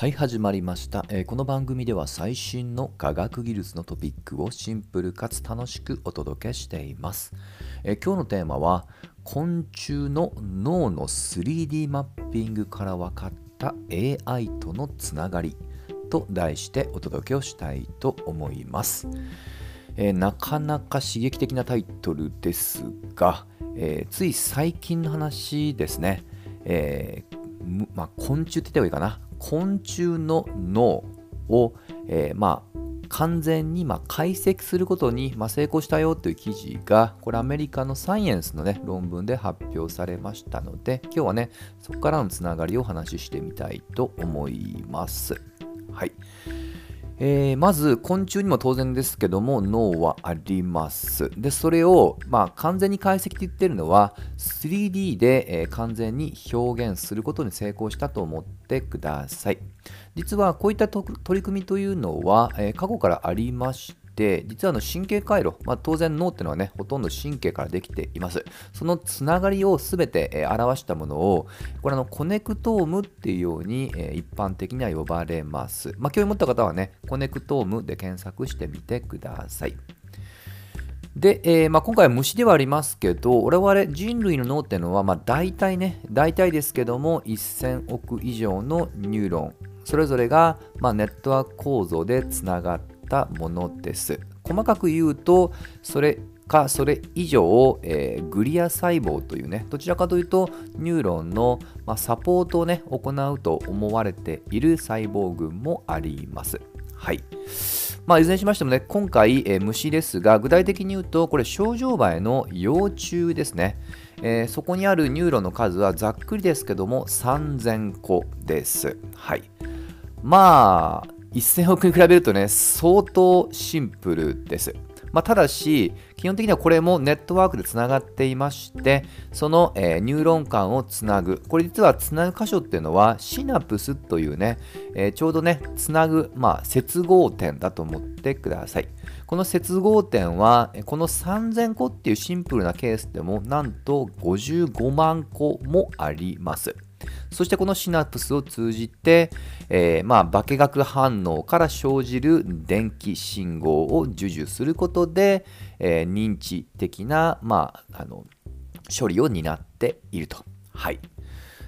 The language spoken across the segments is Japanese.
はい始まりました、えーこの番組では最新の科学技術のトピックをシンプルかつ楽しくお届けしています、えー今日のテーマは昆虫の脳の 3D マッピングから分かった AI とのつながりと題してお届けをしたいと思います、えーなかなか刺激的なタイトルですが、えつい最近の話ですね、えまあ、昆虫って言った方がいいかな。昆虫の脳を、えーまあ完全にま解析することにま成功したよという記事がこれアメリカのサイエンスの、ね、論文で発表されましたので今日はねそこからのつながりをお話ししてみたいと思います。はいえーまず昆虫にも当然ですけども脳はあります。でそれを、まあ、完全に解析って言ってるのは 3D で、えー完全に表現することに成功したと思ってください。実はこういった取り組みというのは、えー過去からありまして実はの神経回路、まあ、当然脳っていうのはねほとんど神経からできています。そのつながりを全て、え表したものをこれあのコネクトームっていうように、え一般的には呼ばれます、まあ、興味持った方はねコネクトームで検索してみてください。で、えーまあ、今回は虫ではありますけど、我々人類の脳っていうのは、まあ、大体ね、大体ですけども、1000億以上のニューロン、それぞれが、まあ、ネットワーク構造でつながったものです。細かく言うと、それかそれ以上、えーグリア細胞というね、どちらかというと、ニューロンの、まあ、サポートをね、行うと思われている細胞群もあります。はい。まあ、いずれにしましてもね、今回、えー虫ですが、具体的に言うと、これ、症状バエの幼虫ですね、えーそこにあるニューロンの数はざっくりですけども、3000個です。はい。まあ、1000億に比べるとね、相当シンプルです。まあ、ただし、基本的にはこれもネットワークでつながっていまして、その、えーニューロン間をつなぐ。これ実はつなぐ箇所っていうのは、シナプスというね、えーちょうどね、つなぐ、まあ、接合点だと思ってください。この接合点は、この3000個っていうシンプルなケースでも、なんと55万個もあります。そしてこのシナプスを通じて、えーまあ、化学反応から生じる電気信号を授受することで、えー認知的な、まあ、あの処理を担っていると。はい。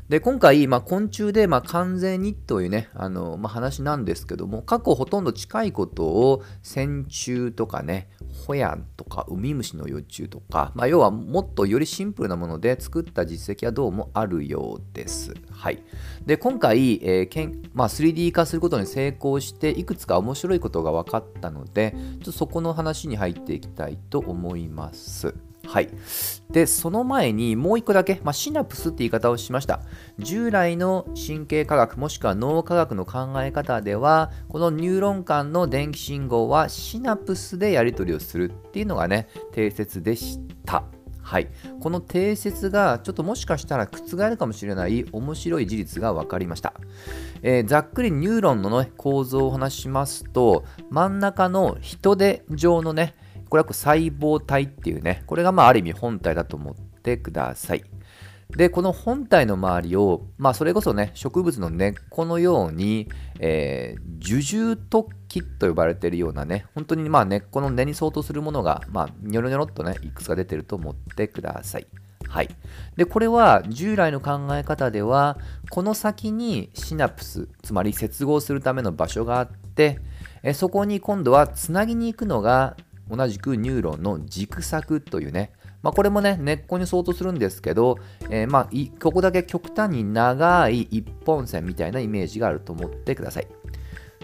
で今回、まあ、昆虫で、まあ、完全にというねあの、まあ、話なんですけども過去ほとんど近いことを線虫とかねホヤンとかウミムシの幼虫とか、まあ、要はもっとよりシンプルなもので作った実績はどうもあるようです。はい、で今回、えーけんまあ、3D 化することに成功していくつか面白いことが分かったのでちょっとそこの話に入っていきたいと思います。はい。で、その前にもう一個だけ、まあ、シナプスって言い方をしました。従来の神経科学もしくは脳科学の考え方では、このニューロン間の電気信号はシナプスでやり取りをするっていうのがね、定説でした。はい、この定説がちょっともしかしたら覆るかもしれない面白い事実が分かりました、えーざっくりニューロンの、ね、構造を話しますと真ん中の人手状のねこれは細胞体っていうねこれがまあある意味本体だと思ってくださいでこの本体の周りを、まあ、それこそね植物の根っこのように、えー樹獣突起と呼ばれているようなね本当にまあ根っこの根に相当するものが、まあ、ニョロニョロっとねいくつか出てると思ってください。はい、でこれは従来の考え方ではこの先にシナプスつまり接合するための場所があってえそこに今度はつなぎに行くのが同じくニューロンの軸索というね。まあ、これもね、根っこに相当するんですけど、えーまあ、ここだけ極端に長い一本線みたいなイメージがあると思ってください。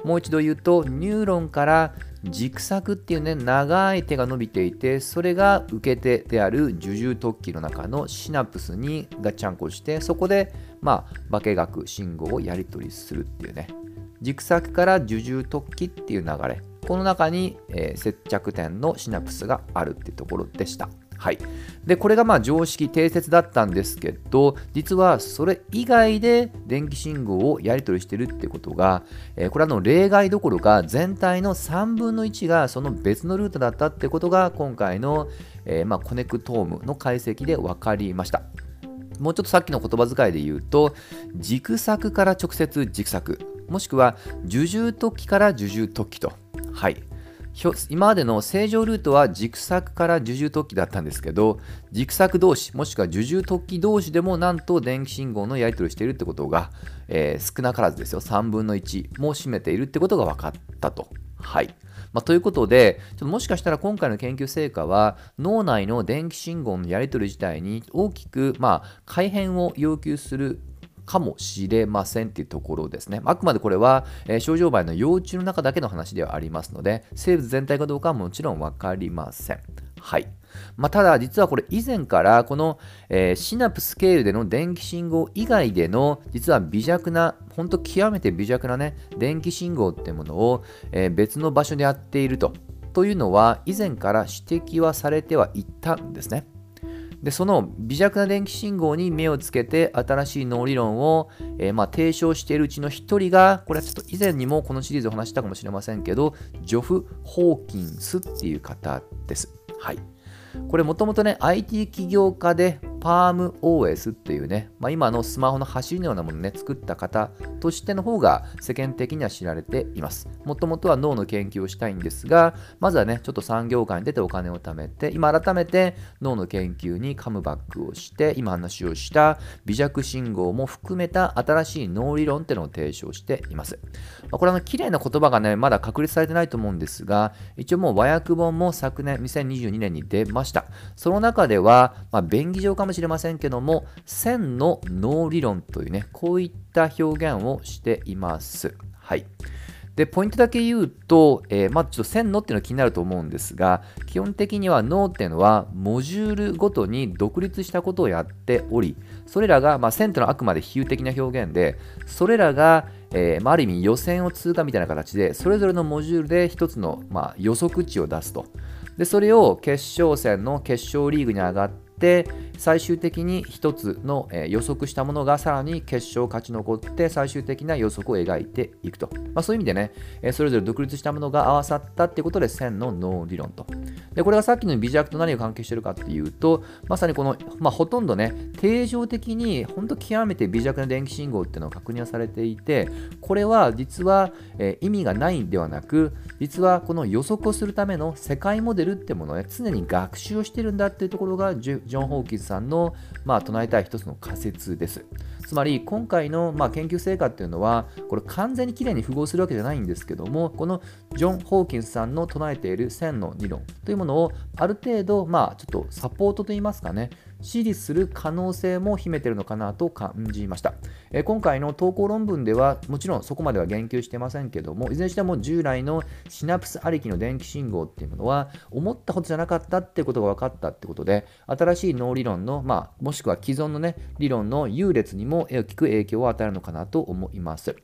もう一度言うと、ニューロンから軸索っていうね、長い手が伸びていて、それが受け手である樹状突起の中のシナプスにガッチャンコして、そこで、まあ、化学信号をやり取りするっていうね、軸索から樹状突起っていう流れ、この中に、えー接着点のシナプスがあるっていうところでした。はい、でこれがまあ常識定説だったんですけど実はそれ以外で電気信号をやり取りしてるってことが、えーこれはの例外どころか全体の3分の1がその別のルートだったってことが今回の、えーまあ、コネクトームの解析で分かりました。もうちょっとさっきの言葉遣いで言うと軸索から直接軸索もしくは樹獣突起から樹獣突起と。はい。今までの正常ルートは軸索から樹獣突起だったんですけど軸索同士もしくは樹獣突起同士でもなんと電気信号のやり取りしているってことが、えー、少なからずですよ3分の1も占めているってことが分かったと。はいまあ、ということで、ちょっともしかしたら今回の研究成果は、脳内の電気信号のやり取り自体に大きく、まあ、改変を要求するかもしれませんっていうところですね。あくまでこれは、えー、症状倍の幼虫の中だけの話ではありますので、生物全体かどうかはもちろん分かりません。はい。まあ、ただ、実はこれ以前からこの、えー、シナプス経由での電気信号以外での実は微弱な、本当極めて微弱なね、電気信号ってものを、えー、別の場所でやっていると。というのは以前から指摘はされてはいたんですね。でその微弱な電気信号に目をつけて新しい脳理論を、えー、まあ、提唱しているうちの1人がこれはちょっと以前にもこのシリーズお話したかもしれませんけどジョフ・ホーキンスっていう方です。はい。これもともとね IT 起業家で PalmOS っていうね、まあ、今のスマホの走りのようなものをね、作った方としての方が世間的には知られています。もともとは脳の研究をしたいんですが、まずはね、ちょっと産業界に出てお金を貯めて、今改めて脳の研究にカムバックをして、今話をした微弱信号も含めた新しい脳理論っていうのを提唱しています。まあ、これは綺麗な言葉がね、まだ確立されてないと思うんですが、一応もう和訳本も昨年2022年に出ました。その中では、まあ、便宜上かももしれませんけども、線の脳理論というね、こういった表現をしています。はい。で、ポイントだけ言うと、えー、まあちょっと線のっていうのが気になると思うんですが、基本的には脳っていうのは、モジュールごとに独立したことをやっており、それらが、まあ、線というのはあくまで比喩的な表現で、それらが、えーまあ、ある意味予選を通過みたいな形で、それぞれのモジュールで一つの、ま、予測値を出すと。で、それを決勝戦の決勝リーグに上がって、最終的に1つの、予測したものがさらに決勝勝ち残って最終的な予測を描いていくと、まあ、そういう意味でね、それぞれ独立したものが合わさったってことで線の脳理論と。でこれがさっきの微弱と何が関係してるかっていうとまさにこの、まあ、ほとんどね定常的に本当極めて微弱な電気信号っていうのが確認されていてこれは実は、え、意味がないんではなく実はこの予測をするための世界モデルってものを、ね、常に学習をしてるんだっていうところがジョン・ホーキンスさんの、まあ、唱えたい一つの仮説です。つまり今回の、まあ、研究成果っていうのはこれ完全にきれいに符合するわけじゃないんですけどもこのジョン・ホーキンスさんの唱えている線の理論というものをある程度まあちょっとサポートといいますかね支持する可能性も秘めてるのかなと感じました、え今回の投稿論文ではもちろんそこまでは言及してませんけどもいずれにしても従来のシナプスありきの電気信号っていうものは思ったほどじゃなかったってことが分かったってことで新しい脳理論の、まあ、もしくは既存のね理論の優劣にも大きく影響を与えるのかなと思います。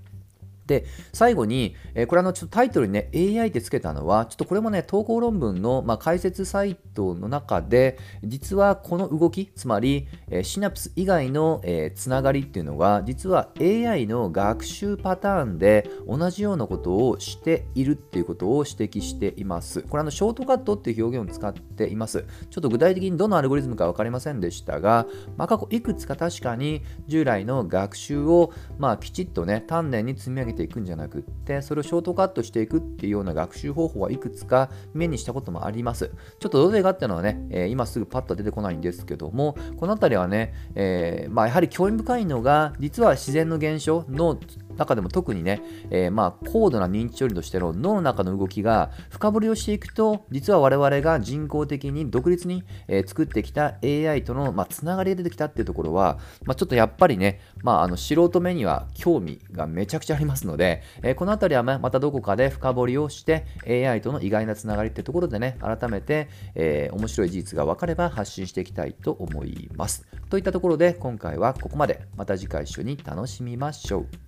で、最後に、えー、これあの、ちょっとタイトルにね、AI ってつけたのは、ちょっとこれもね、投稿論文の、まあ、解説サイトの中で、実はこの動き、つまり、えー、シナプス以外の、えー、つながりっていうのが、実は AI の学習パターンで同じようなことをしているっていうことを指摘しています。これあの、ショートカットっていう表現を使ってています。ちょっと具体的にどのアルゴリズムか分かりませんでしたが、まあ、過去いくつか確かに従来の学習を、まあ、きちっとね、丹念に積み上げていくんじゃなくってそれをショートカットしていくっていうような学習方法はいくつか目にしたこともありますちょっとどれかっていうのはね、えー、今すぐパッと出てこないんですけどもこの辺りはね、えー、まあ、やはり興味深いのが実は自然の現象の中でも特にね、えー、まあ高度な認知処理としての脳の中の動きが深掘りをしていくと実は我々が人工的に独立に、えー、作ってきた AI との、まあ、つながりが出てきたっていうところは、まあ、ちょっとやっぱりね、まあ、あの素人目には興味がめちゃくちゃありますので、えー、この辺りはまたどこかで深掘りをして AI との意外なつながりっていうところでね改めて、え、面白い事実が分かれば発信していきたいと思います。といったところで今回はここまで。また次回一緒に楽しみましょう。